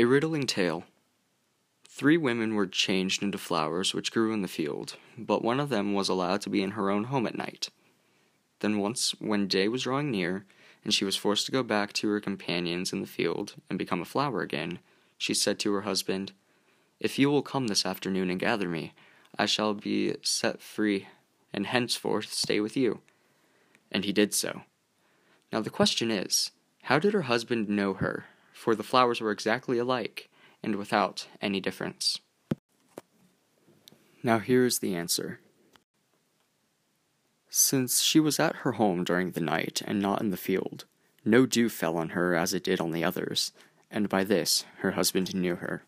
A riddling tale. Three women were changed into flowers which grew in the field, but one of them was allowed to be in her own home at night. Then once, when day was drawing near, and she was forced to go back to her companions in the field and become a flower again, she said to her husband, If you will come this afternoon and gather me, I shall be set free, and henceforth stay with you. And he did so. Now the question is, how did her husband know her? For the flowers were exactly alike, and without any difference. Now here is the answer. Since she was at her home during the night and not in the field, no dew fell on her as it did on the others, and by this her husband knew her.